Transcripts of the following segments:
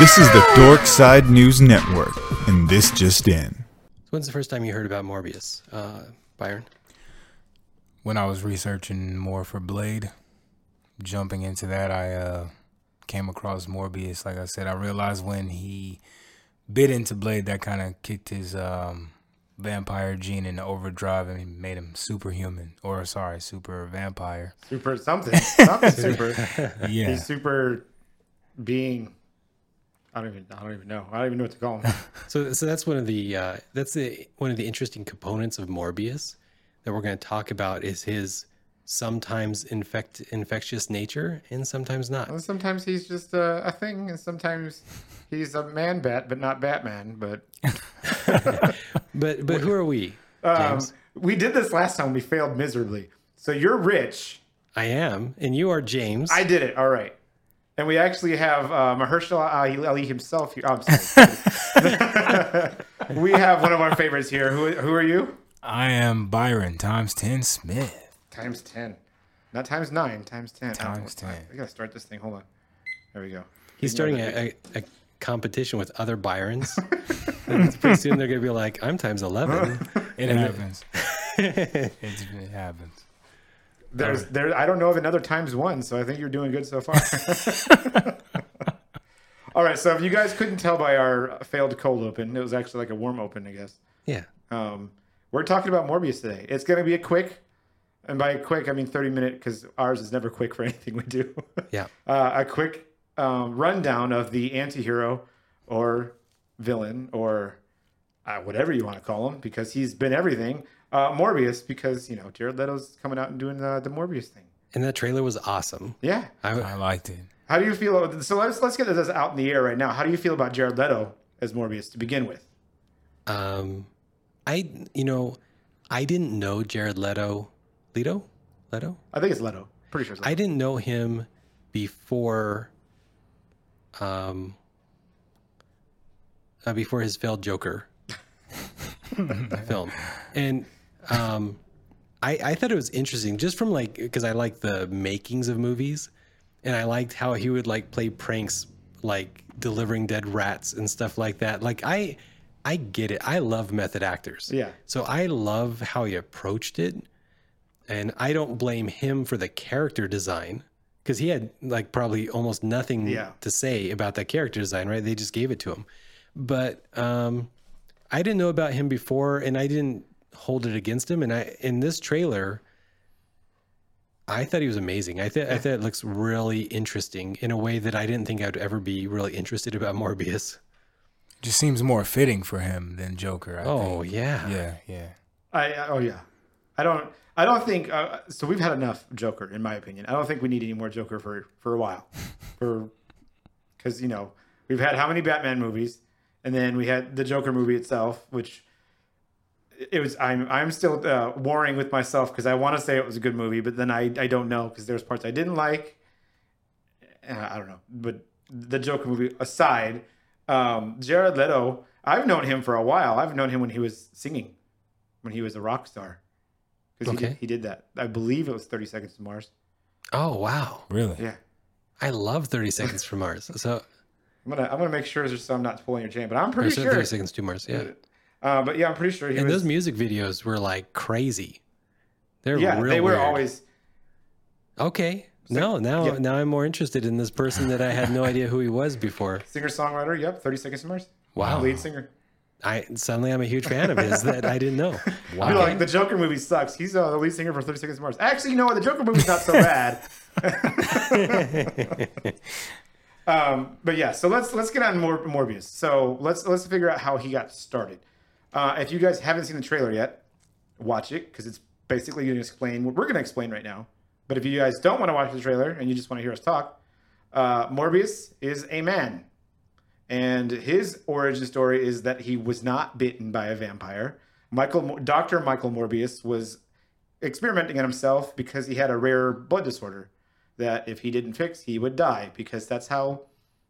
This is the Dork Side News Network, and this just in. When's the first time you heard about Morbius, uh, Byron? When I was researching more for Blade, jumping into that, I uh, came across Morbius. Like I said, I realized when he bit into Blade, that kind of kicked his um, vampire gene into overdrive and made him superhuman, or sorry, super vampire. Super something. Something super. Yeah, He's super being. I don't even. I don't even know. I don't even know what to call him. So, so that's one of the uh, that's the one of the interesting components of Morbius that we're going to talk about is his sometimes infect infectious nature and sometimes not. Well, sometimes he's just a, a thing, and sometimes he's a man bat, but not Batman. But But but who are we, um, we did this last time. We failed miserably. So you're rich. I am, and you are James. I did it. All right. And we actually have uh, Mahershala Ali Ali himself here. Oh, we have one of our favorites here. Who, who are you? I am Byron times ten Smith. Times 10. Not times 9, times 10. Times Oh, 10. I gotta start this thing. Hold on. There we go. He's starting a, a, a competition with other Byrons. Pretty soon they're going to be like, I'm times eleven. It happens. It happens. There's there. I don't know of another times one, so I think you're doing good so far. All right. So if you guys couldn't tell by our failed cold open, it was actually like a warm open, I guess. yeah. Um, we're talking about Morbius today. It's going to be a quick, and by quick I mean 30 minute, because ours is never quick for anything we do. Yeah. uh, a quick um, rundown of the anti-hero or villain or uh, whatever you want to call him because he's been everything. Uh, Morbius because you know Jared Leto's coming out and doing the, the Morbius thing. And that trailer was awesome. Yeah. I, I liked it. How do you feel? So let's let's get this out in the air right now. How do you feel about Jared Leto as Morbius to begin with? Um, I you know, I didn't know Jared Leto. Leto, Leto. I think it's Leto. Pretty sure it's Leto. I didn't know him before. Um. Uh, before his failed Joker film, and um, I I thought it was interesting just from like because I like the makings of movies, and I liked how he would like play pranks like delivering dead rats and stuff like that. Like I I get it. I love method actors. Yeah. So I love how he approached it. And I don't blame him for the character design because he had like probably almost nothing Yeah. to say about that character design, right? They just gave it to him. But um, I didn't know about him before and I didn't hold it against him. And I in this trailer, I thought he was amazing. I thought I thought it looks really interesting in a way that I didn't think I'd ever be really interested about Morbius. Just seems more fitting for him than Joker. I Oh think. yeah. yeah, yeah. I, I oh yeah. I don't I don't think uh, so. We've had enough Joker, in my opinion. I don't think we need any more Joker for for a while, for because you know we've had how many Batman movies, and then we had the Joker movie itself, which it was. I'm I'm still uh, warring with myself because I want to say it was a good movie, but then I I don't know because there's parts I didn't like. Uh, I don't know, but the Joker movie aside, um, Jared Leto, I've known him for a while. I've known him when he was singing, when he was a rock star. Because he, Okay. did, he did that. I believe it was 30 Seconds to Mars. Oh wow. Really? Yeah. I love 30 Seconds from Mars. So I'm gonna I'm gonna make sure there's I'm not pulling your chain, but I'm pretty or sure. 30 Seconds to Mars. Yeah. Uh, but yeah, I'm pretty sure he And was. those music videos were like crazy. They're yeah, they were weird. always. okay. No, now yeah. now I'm more interested in this person that I had no idea who he was before. Singer songwriter, yep, 30 Seconds to Mars. Wow. Lead singer. I suddenly I'm a huge fan of his that I didn't know. You're like, the Joker movie sucks. He's uh, the lead singer for 30 Seconds to Mars. Actually, you know what? The Joker movie's not so bad. um, but yeah, so let's let's get on Mor- Morbius. So let's let's figure out how he got started. Uh, if you guys haven't seen the trailer yet, watch it because it's basically going to explain what we're going to explain right now. But if you guys don't want to watch the trailer and you just want to hear us talk, uh, Morbius is a man, and his origin story is that he was not bitten by a vampire. Michael, Doctor Michael Morbius was experimenting on himself because he had a rare blood disorder that if he didn't fix, he would die because that's how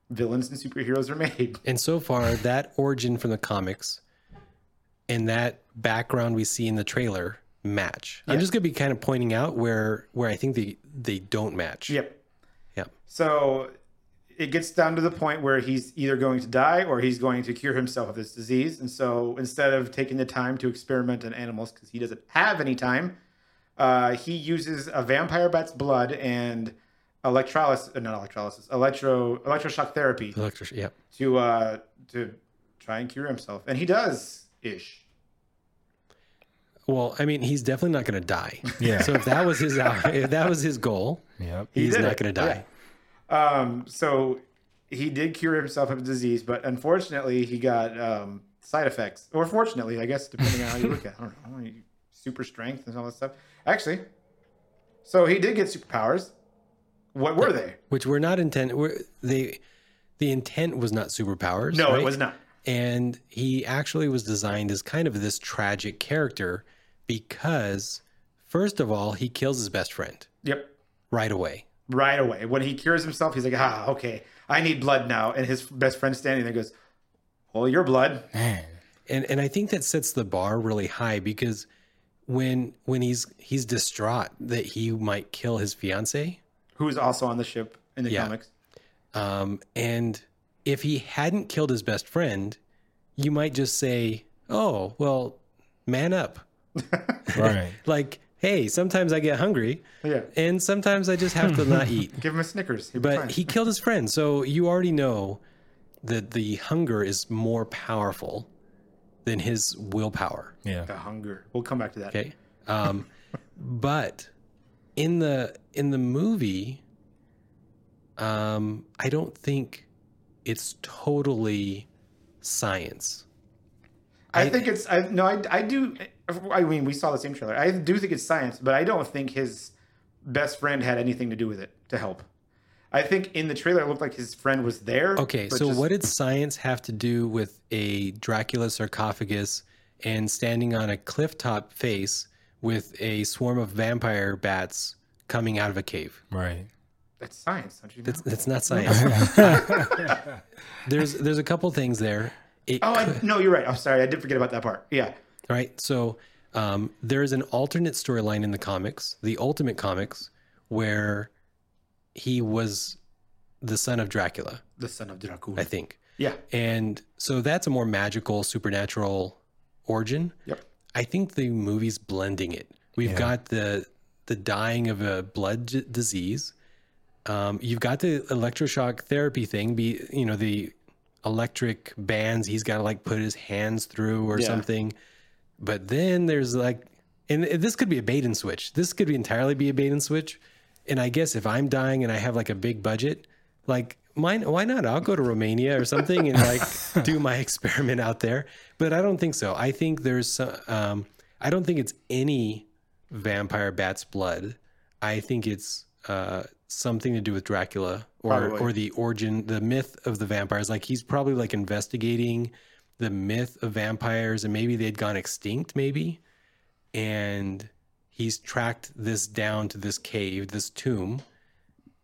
villains and superheroes are made. And so far, that origin from the comics and that background we see in the trailer match. I'm just gonna be kind of pointing out where where I think they they don't match. Yep. Yep. So it gets down to the point where he's either going to die or he's going to cure himself of this disease. And so instead of taking the time to experiment on animals because he doesn't have any time, uh, he uses a vampire bat's blood and electrolysis, uh, not electrolysis, electro electroshock therapy Electric. Yep. to uh, to try and cure himself, and he does ish. Well, I mean, he's definitely not going to die. Yeah. So if that was his if that was his goal, Yep. He's did not going to die. Um, so he did cure himself of a disease, but unfortunately, he got um, side effects. Or fortunately, I guess, depending on how you look at it. I don't know. Super strength and all that stuff. Actually, so he did get superpowers. What were they? Which we're not intent. We're, they, the intent was not superpowers. No, right? it was not. And he actually was designed as kind of this tragic character because, first of all, he kills his best friend Yep. right away. Right away. When he cures himself, he's like, ah, okay, I need blood now. And his best friend standing there goes, well, your blood. Man. and and I think that sets the bar really high because when when he's he's distraught that he might kill his fiance, Who's also on the ship in the Yeah. comics. um, and if he hadn't killed his best friend, you might just say, "Oh, well, man up." Right. Like, hey, sometimes I get hungry, Yeah. and sometimes I just have to not eat. Give him a Snickers. But fine. he killed his friend, so you already know that the hunger is more powerful than his willpower. Yeah. the hunger. We'll come back to that. Okay. Um, but in the in the movie, um, I don't think it's totally science. I, think it's I no I, I do I mean we saw the same trailer. I do think it's science, but I don't think his best friend had anything to do with it to help. I think in the trailer it looked like his friend was there. Okay, so just- what did science have to do with a Dracula sarcophagus and standing on a cliff top face with a swarm of vampire bats coming out of a cave? Right. That's science, don't you know? That's, that's not science. there's there's a couple things there. It oh, could- I, no, you're right. I'm sorry, I did forget about that part. Yeah, right? So um, there's an alternate storyline in the comics, the Ultimate Comics, where he was the son of Dracula, the son of Dracula. I think. yeah, And so that's a more magical, supernatural origin. Yep. I think the movie's blending it. We've got the the dying of a blood d- disease. Um, you've got the electroshock therapy thing. Be you know the electric bands he's got to like put his hands through or Yeah. something. But then there's like, and this could be a bait and switch. This could be entirely be a bait and switch. And I guess if I'm dying and I have like a big budget, like mine, why not? I'll go to Romania or something and like do my experiment out there. But I don't think so. I think there's some, um, I don't think it's any vampire bat's blood. I think it's uh, something to do with Dracula or Probably. or the origin, the myth of the vampires. Like he's probably like investigating the myth of vampires and maybe they'd gone extinct, maybe. And he's tracked this down to this cave, this tomb,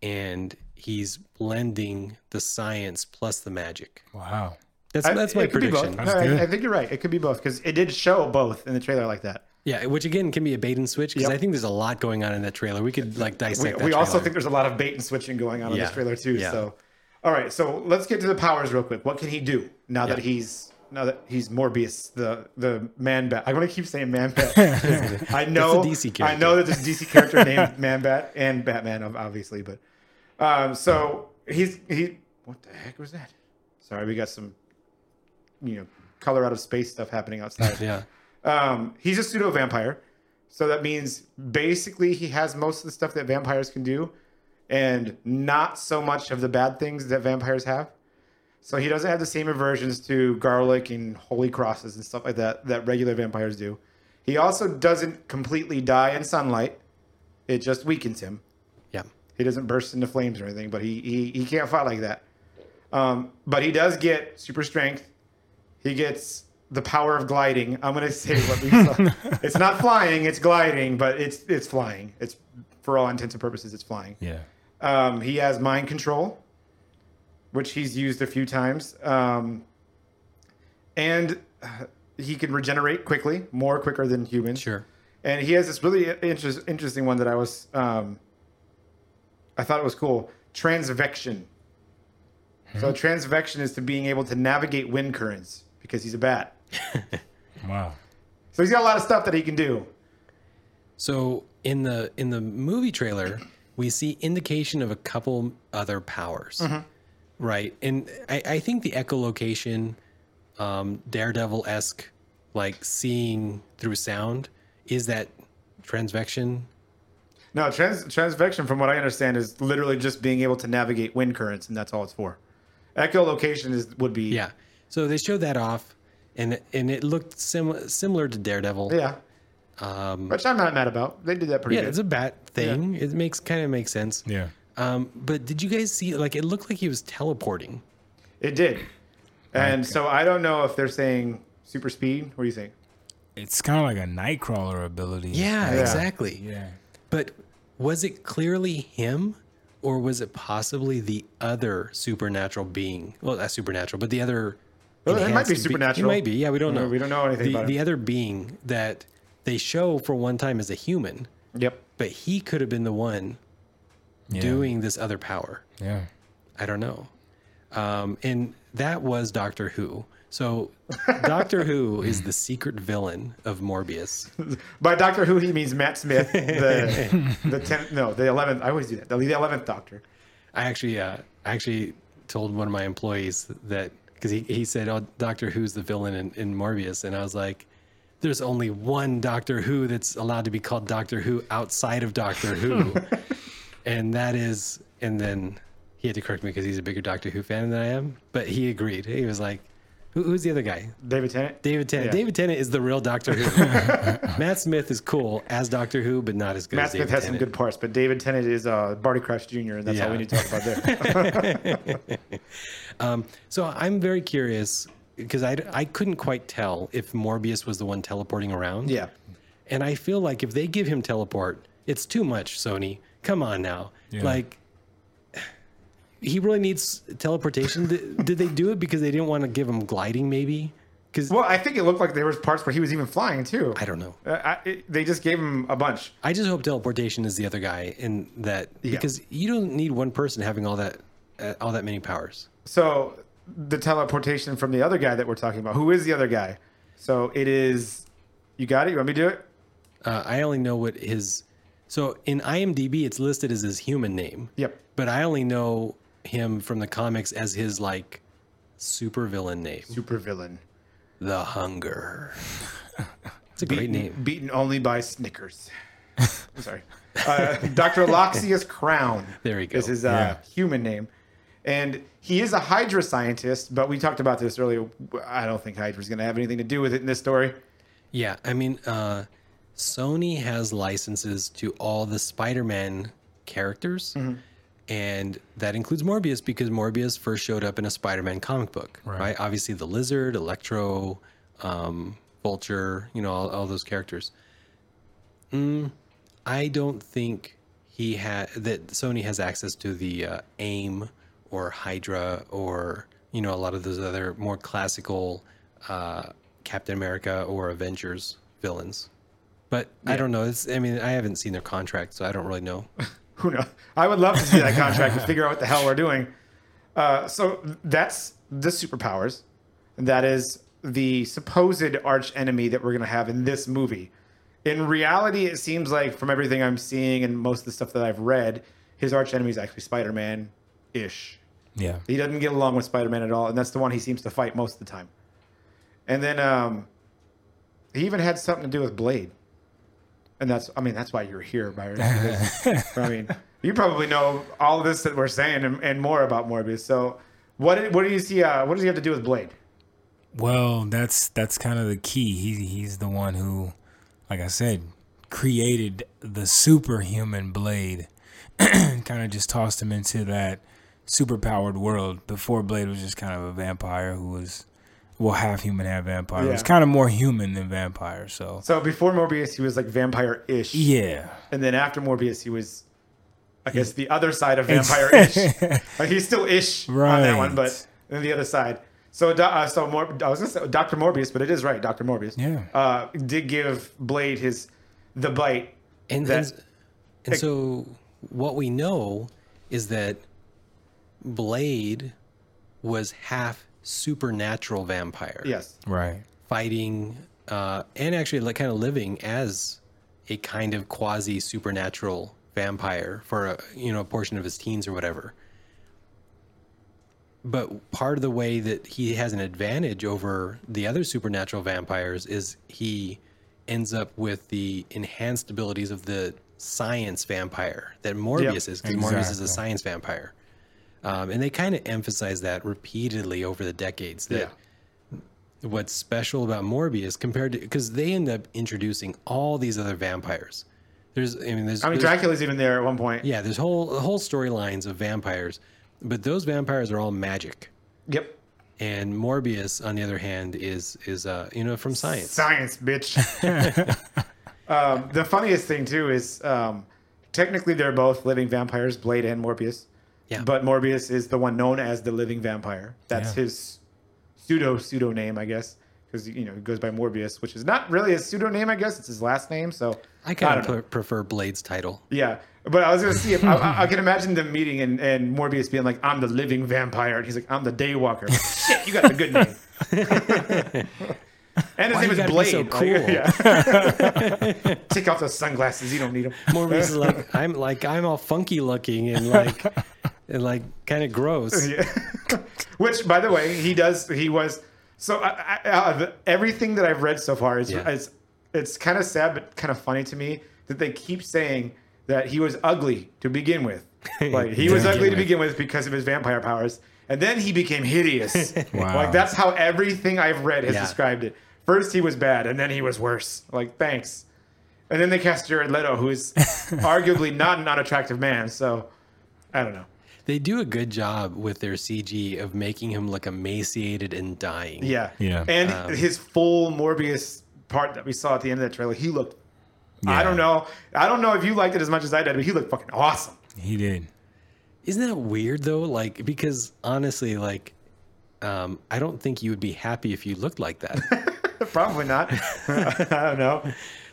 and he's blending the science plus the magic. Wow. That's I- that's my it could be both. prediction. That's I- I, think you're right. It could be both because it did show both in the trailer like that. Yeah, which again can be a bait and switch because Yep. I think there's a lot going on in that trailer. We could like We, dissect. we that also think there's a lot of bait and switching going on in this trailer too. Yeah. So, all right, so let's get to the powers real quick. What can he do now that he's now that he's Morbius, the the man bat? I'm gonna keep saying man bat. I know DC I know that there's a DC character named Man Bat and Batman, obviously, but um, so he's he. What the heck was that? Sorry, we got some you know color out of space stuff happening outside. Yeah. Um, he's a pseudo vampire. So that means basically he has most of the stuff that vampires can do and not so much of the bad things that vampires have. So he doesn't have the same aversions to garlic and holy crosses and stuff like that that regular vampires do. He also doesn't completely die in sunlight. It just weakens him. Yeah. He doesn't burst into flames or anything, but he he, he can't fight like that. Um, but he does get super strength. He gets the power of gliding. I'm gonna say what we saw. it's not flying, it's gliding, but it's it's flying. It's for all intents and purposes, it's flying. Yeah. Um, he has mind control, which he's used a few times, um, and he can regenerate quickly, more quicker than humans. Sure. And he has this really interest, interesting one that I was, um, I thought it was cool. Transvection. So transvection is to being able to navigate wind currents because he's a bat. Wow. So he's got a lot of stuff that he can do. So in the in the movie trailer, we see indication of a couple other powers, right? And I, I think the echolocation, um, Daredevil esque, like seeing through sound, is that transvection. No, trans transvection, from what I understand, is literally just being able to navigate wind currents, and that's all it's for. Echolocation is would be Yeah. So they showed that off, and and it looked sim- similar to Daredevil. yeah. Um, Which I'm not mad about. They did that pretty Yeah, good. it's a bat thing. It makes kind of makes sense. Yeah. Um, but did you guys see? Like, it looked like he was teleporting. It did. And so I don't know if they're saying super speed. What do you think? It's kind of like a Nightcrawler ability. Yeah, Yeah. exactly. Yeah. But was it clearly him, or was it possibly the other supernatural being? Well, not supernatural, but the other. Well, it might enhanced be be- supernatural. It might be. Yeah, we don't know. We don't know anything the, about the other being that they show for one time as a human, Yep. but he could have been the one Yeah. doing this other power. Yeah. I don't know. Um, and that was Doctor Who. So Doctor Who is the secret villain of Morbius. By Doctor Who, he means Matt Smith, the the tenth. No, the eleventh. I always do that. The eleventh Doctor. I actually, uh, I actually told one of my employees that because he, he said, "Oh, Doctor Who's the villain in, in Morbius," and I was like, "There's only one Doctor Who that's allowed to be called Doctor Who outside of Doctor Who, and that is." And then he had to correct me because he's a bigger Doctor Who fan than I am, but he agreed. He was like, Who, "Who's the other guy?" David Tennant. David Tennant. Yeah. David Tennant is the real Doctor Who. Matt Smith is cool as Doctor Who, but not as good Matt as Smith David has some good parts, but David Tennant is uh, Barty Crouch Jr., and that's all we need to talk about there. So I'm very curious because I, I couldn't quite tell if Morbius was the one teleporting around. yeah. And I feel like if they give him teleport, it's too much, Sony. Come on now. Yeah. Like, he really needs teleportation. did, did they do it because they didn't want to give him gliding, maybe? Because Well, I think it looked like there was parts where he was even flying too. I don't know. Uh, I, it, they just gave him a bunch. I just hope teleportation is the other guy in that because you don't need one person having all that uh, all that many powers. So the teleportation from the other guy that we're talking about. Who is the other guy? So it is. You got it. You want me to do it? Uh, I only know what his. So in IMDb, it's listed as his human name. Yep. But I only know him from the comics as his like supervillain name, Super villain. the Hunger. It's a great Beaten, name. beaten only by Snickers. I'm sorry. Uh, Dr. Loxias Crown. There you go. This is his uh, Yeah. human name. And he is a Hydra scientist, but we talked about this earlier. I don't think Hydra's going to have anything to do with it in this story. Yeah, I mean, uh, Sony has licenses to all the Spider-Man characters, Mm-hmm. And that includes Morbius because Morbius first showed up in a Spider-Man comic book, right? Obviously, the Lizard, Electro, um, Vulture, you know, all, all those characters. Mm, I don't think he had that Sony has access to the uh, AIM or Hydra or you know a lot of those other more classical uh, Captain America or Avengers villains. But I don't know. It's, I mean, I haven't seen their contract, so I don't really know. Who knows? I would love to see that contract and figure out what the hell we're doing. Uh, so that's the superpowers. That is the supposed arch enemy that we're going to have in this movie. In reality, it seems like from everything I'm seeing and most of the stuff that I've read, his arch enemy is actually Spider Man ish. Yeah. He doesn't get along with Spider Man at all, and that's the one he seems to fight most of the time. And then um, he even had something to do with Blade. And that's, I mean, that's why you're here, Byron. I mean, you probably know all this that we're saying and, and more about Morbius. So, what what do you see? Uh, what does he have to do with Blade? Well, that's that's kind of the key. He he's the one who, like I said, created the superhuman blade. kind of just tossed him into that superpowered world. Before Blade was just kind of a vampire who was, well, half human, half vampire. It was Yeah. kind of more human than vampire. So So before Morbius, he was like vampire ish. yeah, And then after Morbius, he was, I guess, the other side of vampire ish. like he's still ish on that one, but then the other side. So, uh, so Mor- I was gonna say Doctor Morbius, but it is right, Doctor Morbius. Yeah. Uh, did give Blade his the bite. And That- and, and so what we know is that Blade was half supernatural vampire. Yes. Right. fighting uh, and actually like kind of living as a kind of quasi supernatural vampire for a you know a portion of his teens or whatever. But part of the way that he has an advantage over the other supernatural vampires is he ends up with the enhanced abilities of the science vampire that Morbius is, because Morbius is a science vampire. Um, and they kind of emphasize that repeatedly over the decades that Yeah. what's special about Morbius compared to because they end up introducing all these other vampires. There's, I mean, there's, I mean, there's- Dracula's even there at one point. yeah, there's whole whole storylines of vampires, but those vampires are all magic. Yep. And Morbius, on the other hand, is is uh you know from science. Science, bitch. um, the funniest thing too is um, technically they're both living vampires, Blade and Morbius. Yeah. But Morbius is the one known as the living vampire. That's Yeah. his pseudo pseudo name, I guess, because you know he goes by Morbius, which is not really a pseudo name. I guess it's his last name. So I kind of prefer Blade's title. Yeah, but I was gonna see if I, I, I can imagine them meeting and, and Morbius being like, "I'm the living vampire," and he's like, "I'm the Daywalker." Shit, you got the good name. and his Why name is Blade. so Like, cool? yeah. Take off those sunglasses. You don't need them. Morbius is like I'm like I'm all funky looking and like and like kind of gross. Yeah. Which, by the way, he does. He was so. I, I, everything that I've read so far, is Yeah. it's it's kind of sad, but kind of funny to me that they keep saying that he was ugly to begin with. Like he was ugly to begin with because of his vampire powers, and then he became hideous. Wow. Like that's how everything I've read has Yeah. described it. First he was bad, and then he was worse. Like thanks. And then they cast Jared Leto, who is arguably not an unattractive man. So I don't know. They do a good job with their CG of making him look emaciated and dying. Yeah. Yeah. And Um, his full Morbius part that we saw at the end of that trailer, he looked. I don't know. I don't know if you liked it as much as I did, but he looked fucking awesome. He did. Isn't that weird though? Like because honestly, like um, I don't think you would be happy if you looked like that. Probably not. I don't know.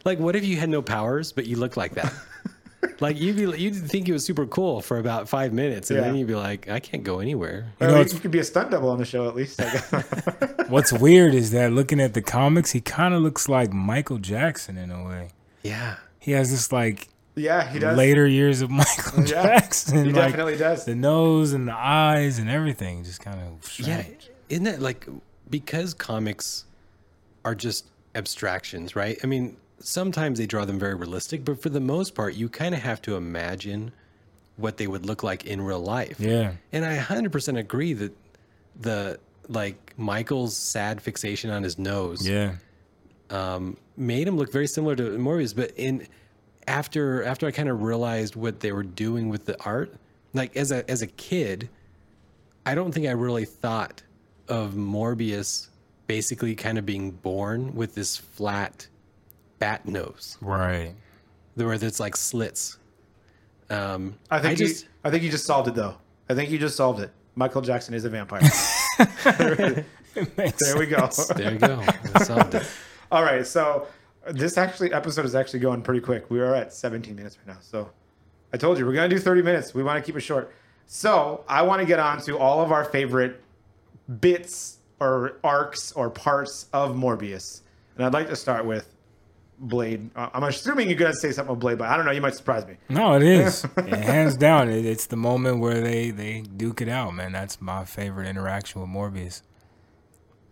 like, what if you had no powers but you looked like that? like you'd be, you'd think it was super cool for about five minutes, and Yeah. then you'd be like, I can't go anywhere. You know, he it's- could be a stunt double on the show at least. What's weird is that looking at the comics, he kind of looks like Michael Jackson in a way. Yeah, He has this like yeah, he does. later years of Michael Yeah, Jackson. He like, definitely does. The nose and the eyes and everything just kind of yeah. Isn't that like because comics are just abstractions, right? I mean, sometimes they draw them very realistic, but for the most part, you kind of have to imagine what they would look like in real life. Yeah. And I 100% agree that the like Michael's sad fixation on his nose Yeah. um, made him look very similar to Morbius. But in after after I kind of realized what they were doing with the art, like as a as a kid, I don't think I really thought of Morbius basically kind of being born with this flat bat nose, Right. where there's like slits. Um, I think just you, I think you just solved it though. I think you just solved it. Michael Jackson is a vampire. there we go. there you go. Solved it. All right, so this actually episode is actually going pretty quick. We are at 17 minutes right now. So I told you we're gonna do 30 minutes. We want to keep it short. So I want to get on to all of our favorite bits or arcs or parts of Morbius, and I'd like to start with Blade. Uh, I'm assuming you're gonna say something with Blade, but I don't know. You might surprise me. No, it is. And hands down, it, it's the moment where they they duke it out, man. That's my favorite interaction with Morbius.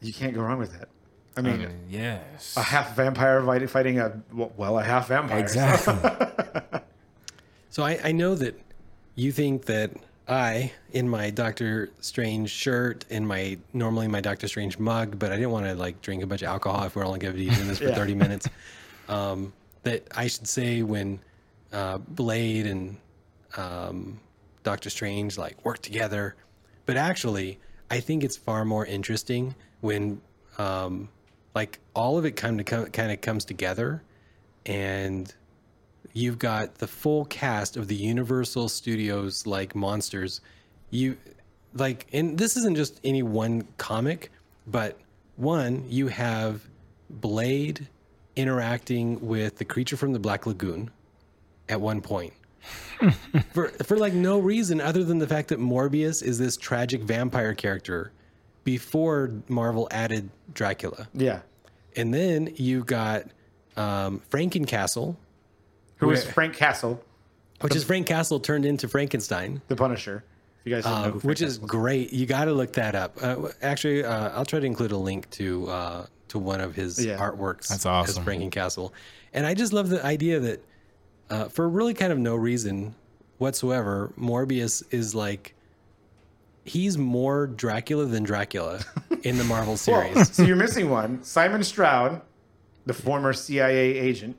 You can't go wrong with that. I I mean, mean, yes. a half vampire fighting- fighting a well, a half vampire. Exactly. So I, I know that you think that I, in my Doctor Strange shirt, in my normally my Doctor Strange mug, but I didn't want to like drink a bunch of alcohol if we're only going to be doing this for Yeah. 30 minutes. Um, that I should say when uh, Blade and um, Doctor Strange like work together, but actually I think it's far more interesting when um, like all of it kind of come, kind of comes together and you've got the full cast of the Universal Studios like monsters. You like and this isn't just any one comic, but one you have Blade interacting with the creature from the Black Lagoon at one point. for for like no reason other than the fact that Morbius is this tragic vampire character before Marvel added Dracula. Yeah. And then you got um, Frankencastle, Who is Where- Frank Castle, which is Frank Castle turned into Frankenstein. the Punisher? If you guys don't know Uh, who Frank which is Castle great. You got to look that up. Uh, actually, uh, I'll try to include a link to uh, to one of his Yeah. artworks. That's awesome. As Frankencastle, and I just love the idea that uh, for really kind of no reason whatsoever, Morbius is like he's more Dracula than Dracula in the Marvel Well, series. so you're missing one. Simon Stroud, the former CIA agent,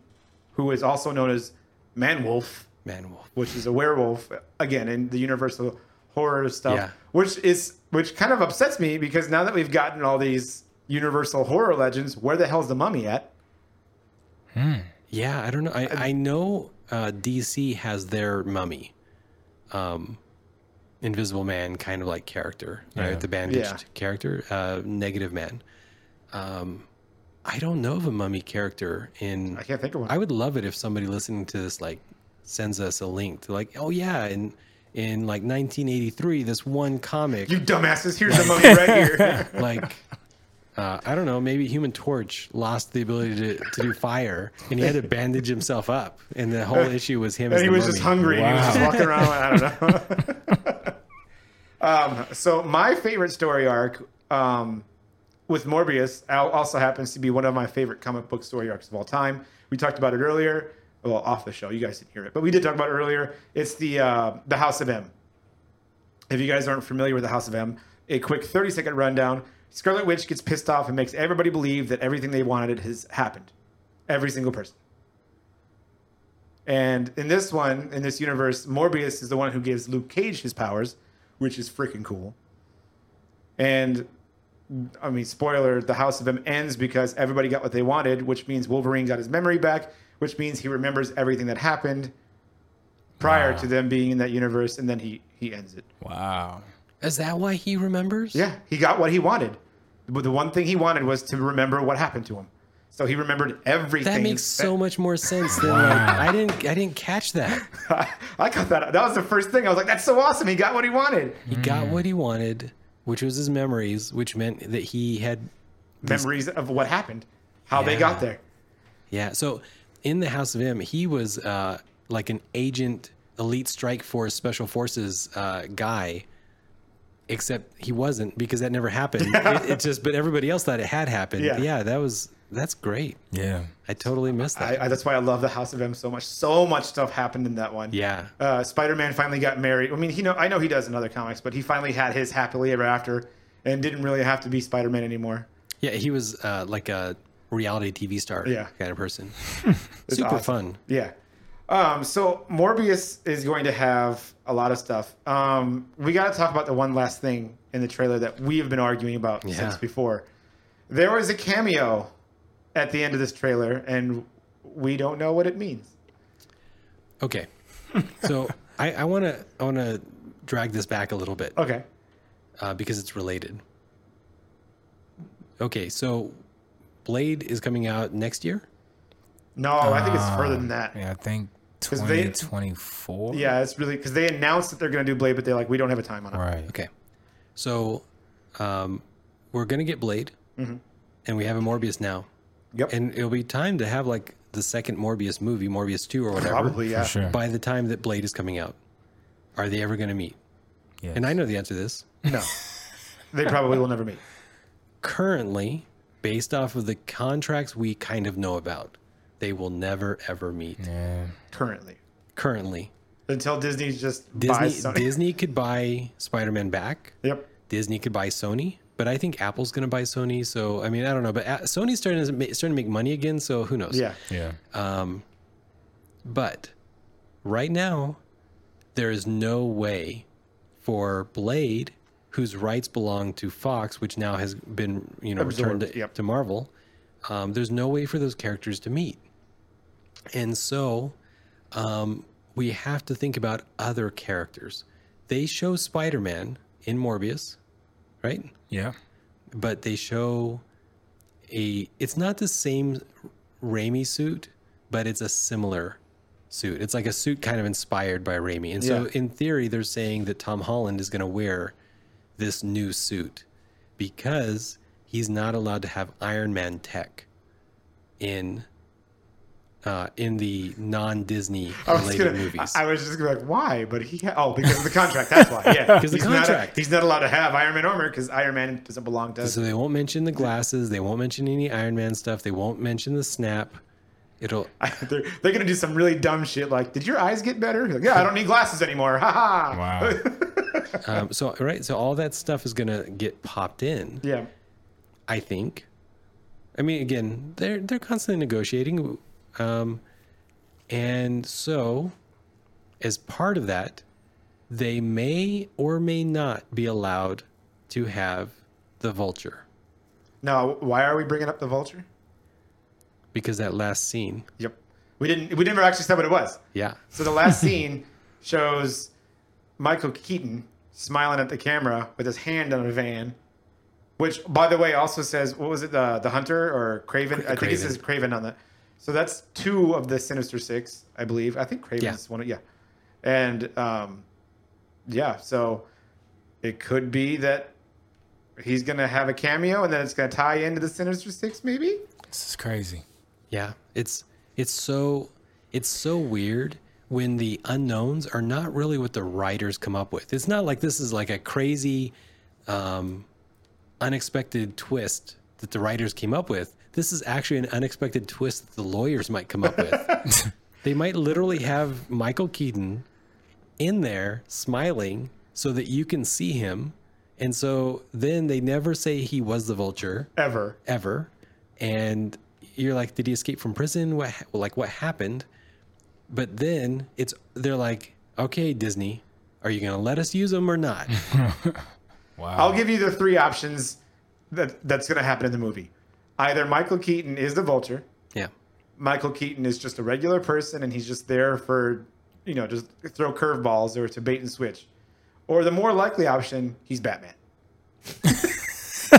who is also known as Manwolf, Manwolf, which is a werewolf again in the Universal horror stuff. Yeah. Which is which kind of upsets me because now that we've gotten all these Universal horror legends, where the hell's the mummy at? Yeah, I don't know. I, I know uh, DC has their mummy, um, Invisible Man kind of like character, Yeah. right? The bandaged Yeah. character, uh, Negative Man. Um, I don't know of a mummy character in. I can't think of one. I would love it if somebody listening to this like sends us a link to like, oh yeah, in in like 1983, this one comic, you dumbasses! Here's the mummy right here. like uh, I don't know, maybe Human Torch lost the ability to, to do fire, and he had to bandage himself up, and the whole issue was him. and as he was just mummy. hungry. and He was just walking around. I don't know. um, so my favorite story arc um, with Morbius also happens to be one of my favorite comic book story arcs of all time. We talked about it earlier. Well, off the show, you guys didn't hear it, but we did talk about it earlier. It's the uh, the House of M. If you guys aren't familiar with the House of M, a quick 30 second rundown. Scarlet Witch gets pissed off and makes everybody believe that everything they wanted has happened. Every single person. And in this one, in this universe, Morbius is the one who gives Luke Cage his powers, which is freaking cool. And I mean, spoiler, the House of M ends because everybody got what they wanted, which means Wolverine got his memory back, which means he remembers everything that happened prior Wow. to them being in that universe, and then he he ends it. Wow. Is that why he remembers? Yeah, he got what he wanted. But the one thing he wanted was to remember what happened to him. So he remembered everything. That makes so much more sense than like I didn't I didn't catch that. I got that. That was the first thing. I was like, "That's so awesome! He got what he wanted." He got what he wanted, which was his memories, which meant that he had Memories of what happened, how they got there. Yeah. So in the House of M, he was uh, like an agent, elite strike force, special forces uh, guy. Except he wasn't because that never happened. it, it just, but everybody else thought it had happened. Yeah. Yeah, that was that's great. Yeah. I totally missed that. I, I, that's why I love the House of M so much. So much stuff happened in that one. yeah. Uh, Spider-Man finally got married. I mean, he know I know he does in other comics, but he finally had his happily ever after, and didn't really have to be Spider-Man anymore. Yeah. He was uh, like a reality TV star Yeah. kind of person. Super awesome. fun. Yeah. Um, so Morbius is going to have a lot of stuff. Um, we got to talk about the one last thing in the trailer that we have been arguing about Yeah. since before. There was a cameo at the end of this trailer, and we don't know what it means. Okay. So I, I want to I want to drag this back a little bit Okay. uh, because it's related. Okay, so Blade is coming out next year. No, I think it's further than that. Yeah, I think 'Cause they- 2024. Yeah, it's really because they announced that they're going to do Blade, but they're like, we don't have a time on it. Right. Okay, so um, we're gonna get Blade, and we have a Morbius now, Yep. and it'll be time to have like the second Morbius movie, Morbius Two or whatever. Probably, yeah. For sure. By the time that Blade is coming out, are they ever gonna meet? Yes. And I know the answer to this. No, they probably will never meet. Currently, based off of the contracts we kind of know about, they will never ever meet. Yeah. Currently, Currently, until Disney just Disney buys Sony. Disney could buy Spider-Man back. Yep. Disney could buy Sony, but I think Apple's going to buy Sony. So I mean, I don't know, but A- Sony's starting to ma- starting to make money again. So who knows? Yeah. Yeah. Um, But right now, there is no way for Blade, whose rights belong to Fox, which now has been you know returned to, yep. to Marvel. Um, there's no way for those characters to meet, and so um, we have to think about other characters. They show Spider-Man in Morbius, right? Yeah. but they show a it's not the same Raimi suit, but it's a similar suit. It's like a suit kind of inspired by Raimi. And so Yeah. in theory, they're saying that Tom Holland is going to wear this new suit because he's not allowed to have Iron Man tech in uh, in the non-Disney I related gonna, movies. I, I was just gonna be like, why? But he, ha- oh, because of the contract. That's why. Yeah, 'Cause the He's not a- contract. he's not allowed to have Iron Man armor because Iron Man doesn't belong to. so they won't mention the glasses. They won't mention any Iron Man stuff. They won't mention the snap. It'll they're, they're gonna do some really dumb shit like, "Did your eyes get better?" Like, yeah, I don't need glasses anymore. Ha ha. Wow. um, so right. So all that stuff is gonna get popped in. yeah. I think. I mean, again, they're they're constantly negotiating, um, and so as part of that, they may or may not be allowed to have the vulture Now, why are we bringing up the vulture? because that last scene, Yep. We didn't. We never actually said what it was. yeah, So the last scene shows Michael Keaton smiling at the camera with his hand on a van, which, by the way, also says what was it, the the Hunter or Kraven? I think it says Kraven on that. So that's two of the Sinister Six, I believe. I think Kraven's Yeah. one. Of, yeah, and um, yeah. So it could be that he's gonna have a cameo, and then it's gonna tie into the Sinister Six, maybe. This is crazy. yeah. It's it's so it's so weird when the unknowns are not really what the writers come up with. It's not like this is like a crazy um, unexpected twist that the writers came up with. This is actually an unexpected twist that the lawyers might come up with. they might literally have Michael Keaton in there smiling so that you can see him. And so then they never say he was the vulture Ever. ever. And you're like, did he escape from prison? What ha- like what happened? But then it's they're like, okay, Disney, are you gonna let us use him or not? Wow. I'll give you the three options that that's going to happen in the movie. Either Michael Keaton is the Vulture, yeah. Michael Keaton is just a regular person and he's just there for, you know, just throw curveballs or to bait and switch, or the more likely option, he's Batman.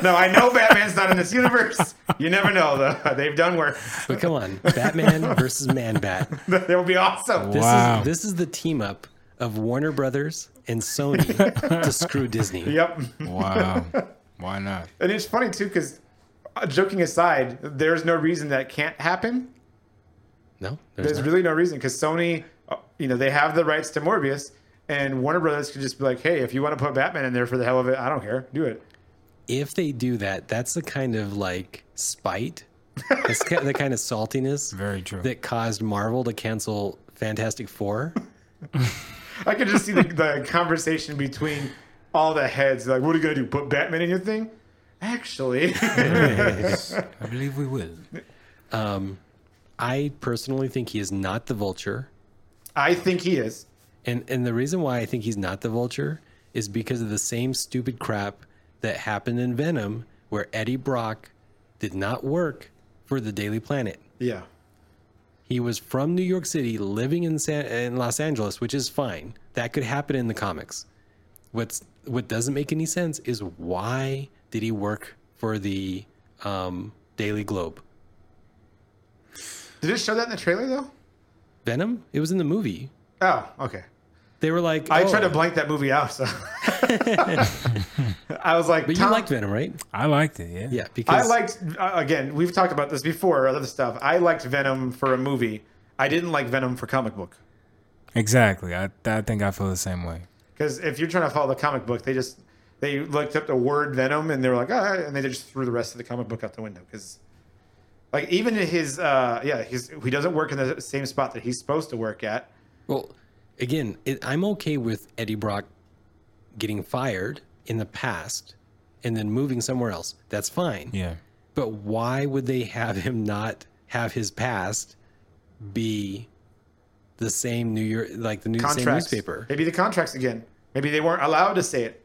no, I know Batman's not in this universe. You never know though. They've done work. But come on, Batman versus Man Bat. that will be awesome. This Wow. is this is the team up of Warner Brothers and Sony to screw Disney. Yep. wow. Why not? And it's funny too because, joking aside, there's no reason that can't happen. No, there's There's really no reason because Sony, uh, you know, they have the rights to Morbius, and Warner Brothers could just be like, "Hey, if you want to put Batman in there for the hell of it, I don't care, do it." if they do that, that's the kind of like spite, that's the kind of saltiness Very true. that caused Marvel to cancel Fantastic Four. I could just see the, the conversation between all the heads. Like, what are you gonna do? Put Batman in your thing? Actually, I believe we will. Um, I personally think he is not the Vulture, I think he is. and and the reason why I think he's not the Vulture is because of the same stupid crap that happened in Venom, where Eddie Brock did not work for the Daily Planet. Yeah, He was from New York City, living in San, in Los Angeles, which is fine. That could happen in the comics. What's what doesn't make any sense is why did he work for the um, Daily Globe? did it show that in the trailer though? Venom? It was in the movie. Oh, okay. They were like, I oh, tried to blank that movie out, so I was like, But you liked Venom, right? I liked it. Yeah. Yeah, because I liked uh, again. We've talked about this before. Other stuff. I liked Venom for a movie. I didn't like Venom for comic book. Exactly. I I think I feel the same way. Because if you're trying to follow the comic book, they just they looked up the word Venom and they were like, ah, and they just threw the rest of the comic book out the window. Because like even his uh yeah his he doesn't work in the same spot that he's supposed to work at. well, again, it, I'm okay with Eddie Brock getting fired in the past and then moving somewhere else. That's fine. Yeah. But why would they have him not have his past be the same New York, like the new same Contracts. newspaper? Maybe the contracts again. Maybe they weren't allowed to say it.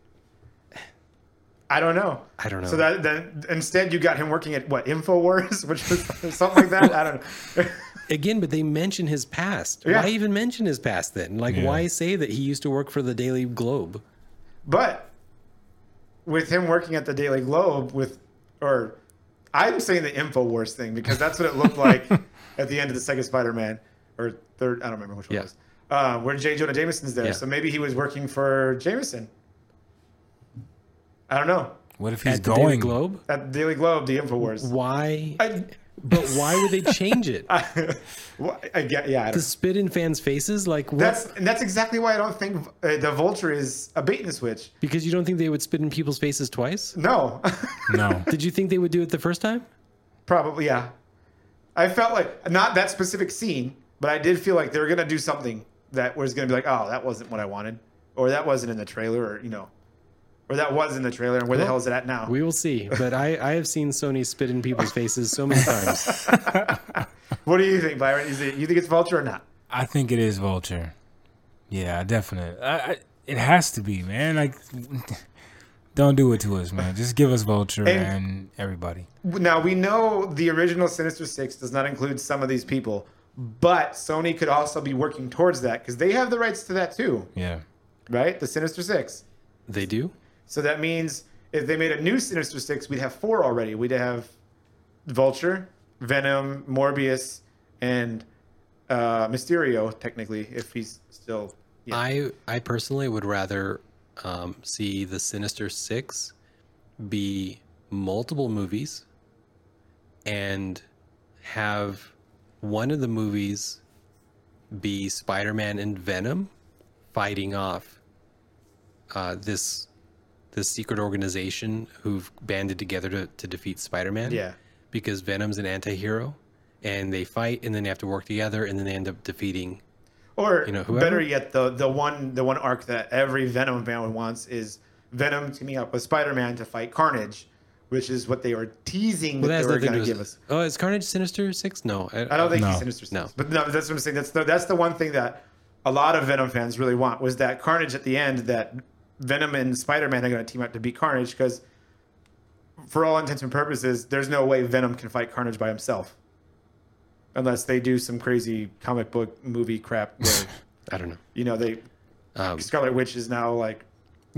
I don't know. I don't know. So that then instead you got him working at what Infowars, which was something like that. I don't know. Again, but they mention his past. Yeah. Why even mention his past then? Like, Yeah. why say that he used to work for the Daily Globe? But with him working at the Daily Globe with or I'm saying the InfoWars thing because that's what it looked like at the end of the second Spider-Man. or third. I don't remember which one Yeah. it was. Uh, where J. Jonah Jameson's there, Yeah. so maybe he was working for Jameson. I don't know. What if he's At the Daily going? Globe. At Daily Globe, the Infowars. Why? I, but why would they change it? well, I yeah, I to spit in fans' faces? Like what? that's and that's exactly why I don't think uh, the Vulture is a bait and switch. because you don't think they would spit in people's faces twice? No, No. Did you think they would do it the first time? probably yeah. I felt like not that specific scene, but I did feel like they were gonna do something that was gonna be like, oh, that wasn't what I wanted, or that wasn't in the trailer, or you know, or that was in the trailer, and where the hell is it at now? We will see. But I, I have seen Sony spit in people's faces so many times. what do you think, Byron? Is it you think it's Vulture or not? I think it is Vulture. Yeah, definitely. I, I, it has to be, man. Like, don't do it to us, man. Just give us Vulture And- and everybody. Now we know the original Sinister Six does not include some of these people, but Sony could also be working towards that because they have the rights to that too, Yeah. right? The Sinister Six. They do? So that means if they made a new Sinister Six, we'd have four already. We'd have Vulture, Venom, Morbius, and uh, Mysterio. Technically, if he's still. Yeah. I I personally would rather um, see the Sinister Six be multiple movies and have one of the movies be Spider-Man and Venom fighting off uh, this this secret organization who've banded together to, to defeat Spider-Man. Yeah. Because Venom's an anti-hero and they fight and then they have to work together and then they end up defeating Or You know, whoever- better yet, the the one the one arc that every Venom fan wants is Venom teaming up with Spider Man to fight Carnage, which is what they were teasing Well, that that they were going to to give with. us. Oh, is Carnage Sinister Six? No, I don't think No. he's Sinister Six, No. but no, that's what I'm saying. That's the that's the one thing that a lot of Venom fans really want was that Carnage at the end that Venom and Spider Man are going to team up to beat Carnage because, for all intents and purposes, there's no way Venom can fight Carnage by himself, unless they do some crazy comic book movie crap where I don't know. you know they Um, Scarlet Witch is now like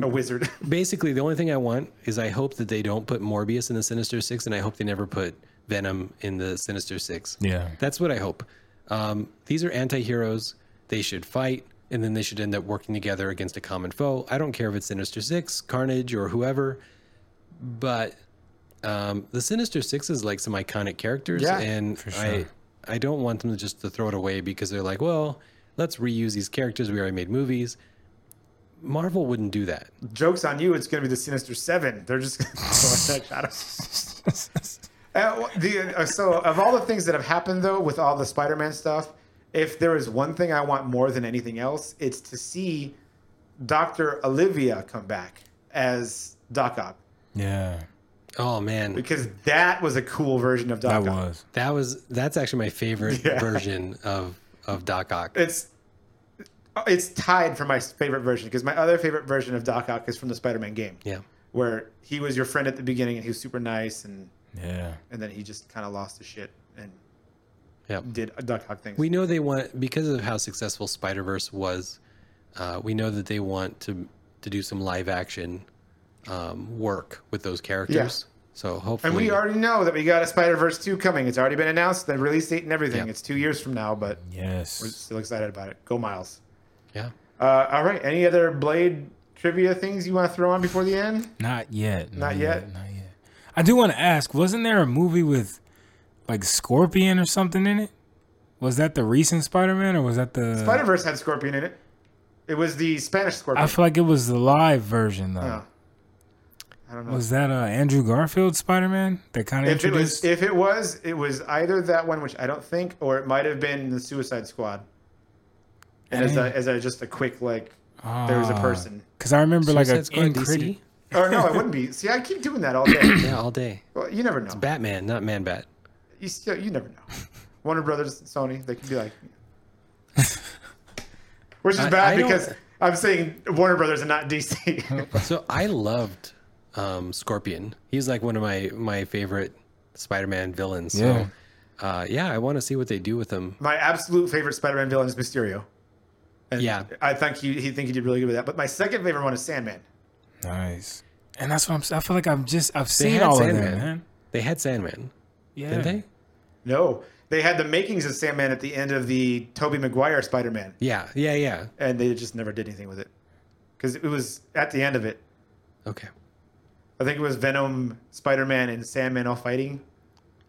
a wizard. basically, the only thing I want is I hope that they don't put Morbius in the Sinister Six, and I hope they never put Venom in the Sinister Six. Yeah. That's what I hope. Um, these are anti-heroes. They should fight, and then they should end up working together against a common foe. I don't care if it's Sinister Six, Carnage, or whoever, but um, the Sinister Six is like some iconic characters, Yeah, and for I sure. I don't want them to just to throw it away because they're like, well, let's reuse these characters. We already made movies. Marvel wouldn't do that. Jokes on you! It's going to be the Sinister Seven. They're just throwing that shadow. Uh, the, uh, so, of all the things that have happened, though, with all the Spider-Man stuff, if there is one thing I want more than anything else, it's to see Doctor Olivia come back as Doc Ock Yeah. Oh man, because that was a cool version of Doc That Ock. was. that was that's actually my favorite Yeah. version of of Doc Ock. It's it's tied for my favorite version because my other favorite version of Doc Ock is from the Spider-Man game, Yeah. where he was your friend at the beginning and he was super nice and Yeah. and then he just kind of lost his shit and Yep. did Doc Ock things. We know they want because of how successful Spider Verse was. Uh, we know that they want to to do some live action um, work with those characters. So hopefully, and we already know that we got a Spider Verse two coming. It's already been announced, the release date and everything. Yeah. It's two years from now, but yes, we're still excited about it. Go Miles! yeah. Uh, all right, any other Blade trivia things you want to throw on before the end? Not yet. Not yet? Not yet. I do want to ask, wasn't there a movie with like Scorpion or something in it? Was that the recent Spider-Man or was that the Spider Verse had Scorpion in it. It was the Spanish Scorpion. I feel like it was the live version though. Oh. I don't know. Was that uh, Andrew Garfield Spider-Man that kind of if it was, introduced? if it was, it was either that one, which I don't think, or it might have been the Suicide Squad. And as a, as a just a quick like, there was a Ah. person. Because I remember like a Suicide Squad in DC? credit- Or no, it wouldn't be. See, I keep doing that all day. Yeah, all day. well, you never know. It's Batman, not Man Bat. You still, you never know. Warner Brothers, Sony, they could be like, which is I- bad I don't- because I'm saying Warner Brothers and not DC. So I loved um, Scorpion. He's like one of my my favorite Spider-Man villains. So, Yeah. uh, yeah, I want to see what they do with him. my absolute favorite Spider-Man villain is Mysterio. And Yeah. I think he, he think he did really good with that. But my second favorite one is Sandman. Nice. And that's what I'm. I feel like I'm just I've They seen all Sandman. of them, man. They had Sandman, Yeah. didn't they? No, they had the makings of Sandman at the end of the Tobey Maguire Spider-Man, Yeah, yeah, yeah. and they just never did anything with it because it was at the end of it. Okay. I think it was Venom, Spider-Man, and Sandman all fighting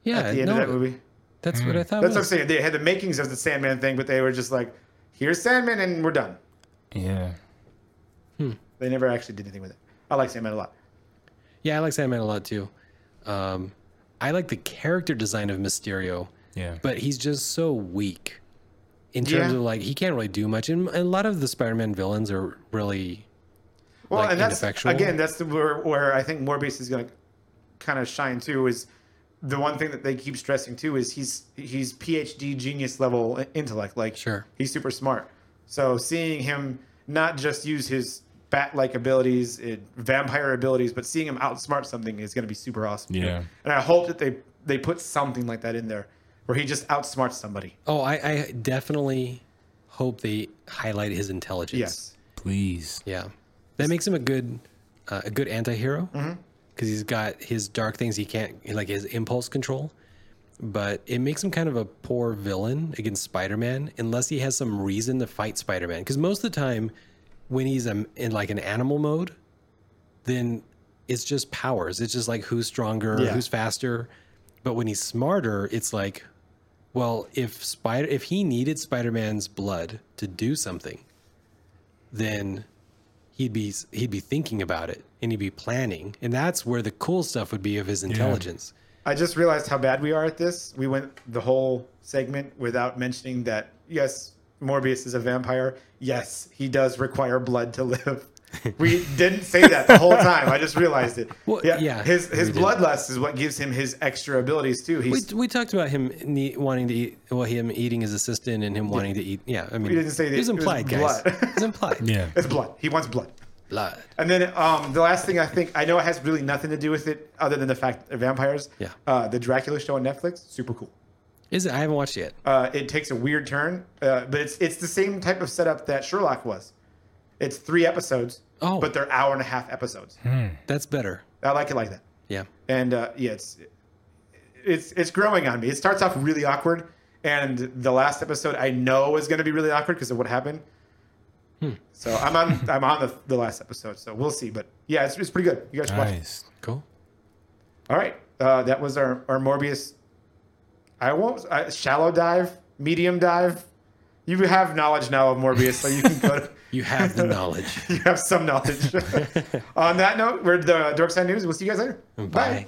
Yeah, at the end no, of that movie. that's what I thought. That's what I'm saying. They had the makings of the Sandman thing, but they were just like, "Here's Sandman, and we're done." Yeah. Hmm. They never actually did anything with it. I like Sandman a lot. Yeah, I like Sandman a lot too. Um, I like the character design of Mysterio, Yeah. but he's just so weak in terms Yeah. of like he can't really do much. And a lot of the Spider-Man villains are really Well, like, and that's again, that's the, where, where I think Morbius is going to kind of shine too. Is the one thing that they keep stressing too is he's he's PhD genius level intellect. Like, Sure. he's super smart. So seeing him not just use his bat-like abilities, and vampire abilities, but seeing him outsmart something is going to be super awesome. Yeah. And I hope that they they put something like that in there where he just outsmarts somebody. Oh, I, I definitely hope they highlight his intelligence. Yes. Please. Yeah, that makes him a good uh, a good anti-hero because Mm-hmm. he's got his dark things he can't like his impulse control, but it makes him kind of a poor villain against Spider-Man unless he has some reason to fight Spider-Man. Because most of the time, when he's um, in like an animal mode, then it's just powers. It's just like who's stronger, Yeah. who's faster. But when he's smarter, it's like, well, if Spider if he needed Spider-Man's blood to do something, then he'd be he'd be thinking about it and he'd be planning. And that's where the cool stuff would be of his intelligence. I just realized how bad we are at this. We went the whole segment without mentioning that yes, Morbius is a vampire. Yes, he does require blood to live. We didn't say that the whole time. I just realized it. Well, yeah, his his bloodlust is what gives him his extra abilities too. We, He's we talked about him ne- wanting to eat, well, him eating his assistant and him wanting to eat. Yeah, I mean, We didn't say that it was it was implied, guys. blood. It implied. Yeah. it's blood. He wants blood. Blood. And then um, the last thing I think I know it has really nothing to do with it other than the fact that they're vampires. Yeah. Uh, the Dracula show on Netflix, super cool. Is it? I haven't watched it yet. Uh, it takes a weird turn, uh, but it's it's the same type of setup that Sherlock was. It's three episodes, Oh. but they're hour and a half episodes. That's better. I like it like that. Yeah. And uh, yeah, it's it's it's growing on me. It starts off really awkward, and the last episode I know is going to be really awkward because of what happened. Hmm. So I'm on I'm on the, the last episode, so we'll see. But yeah, it's, it's pretty good. You guys should watch it. Nice. Cool. All right, uh, that was our our Morbius. I won't uh, shallow dive, medium dive. You have knowledge now of Morbius, so you can go. To, You have the knowledge. you have some knowledge. On that note, we're the Dork Side News. We'll see you guys later. Bye.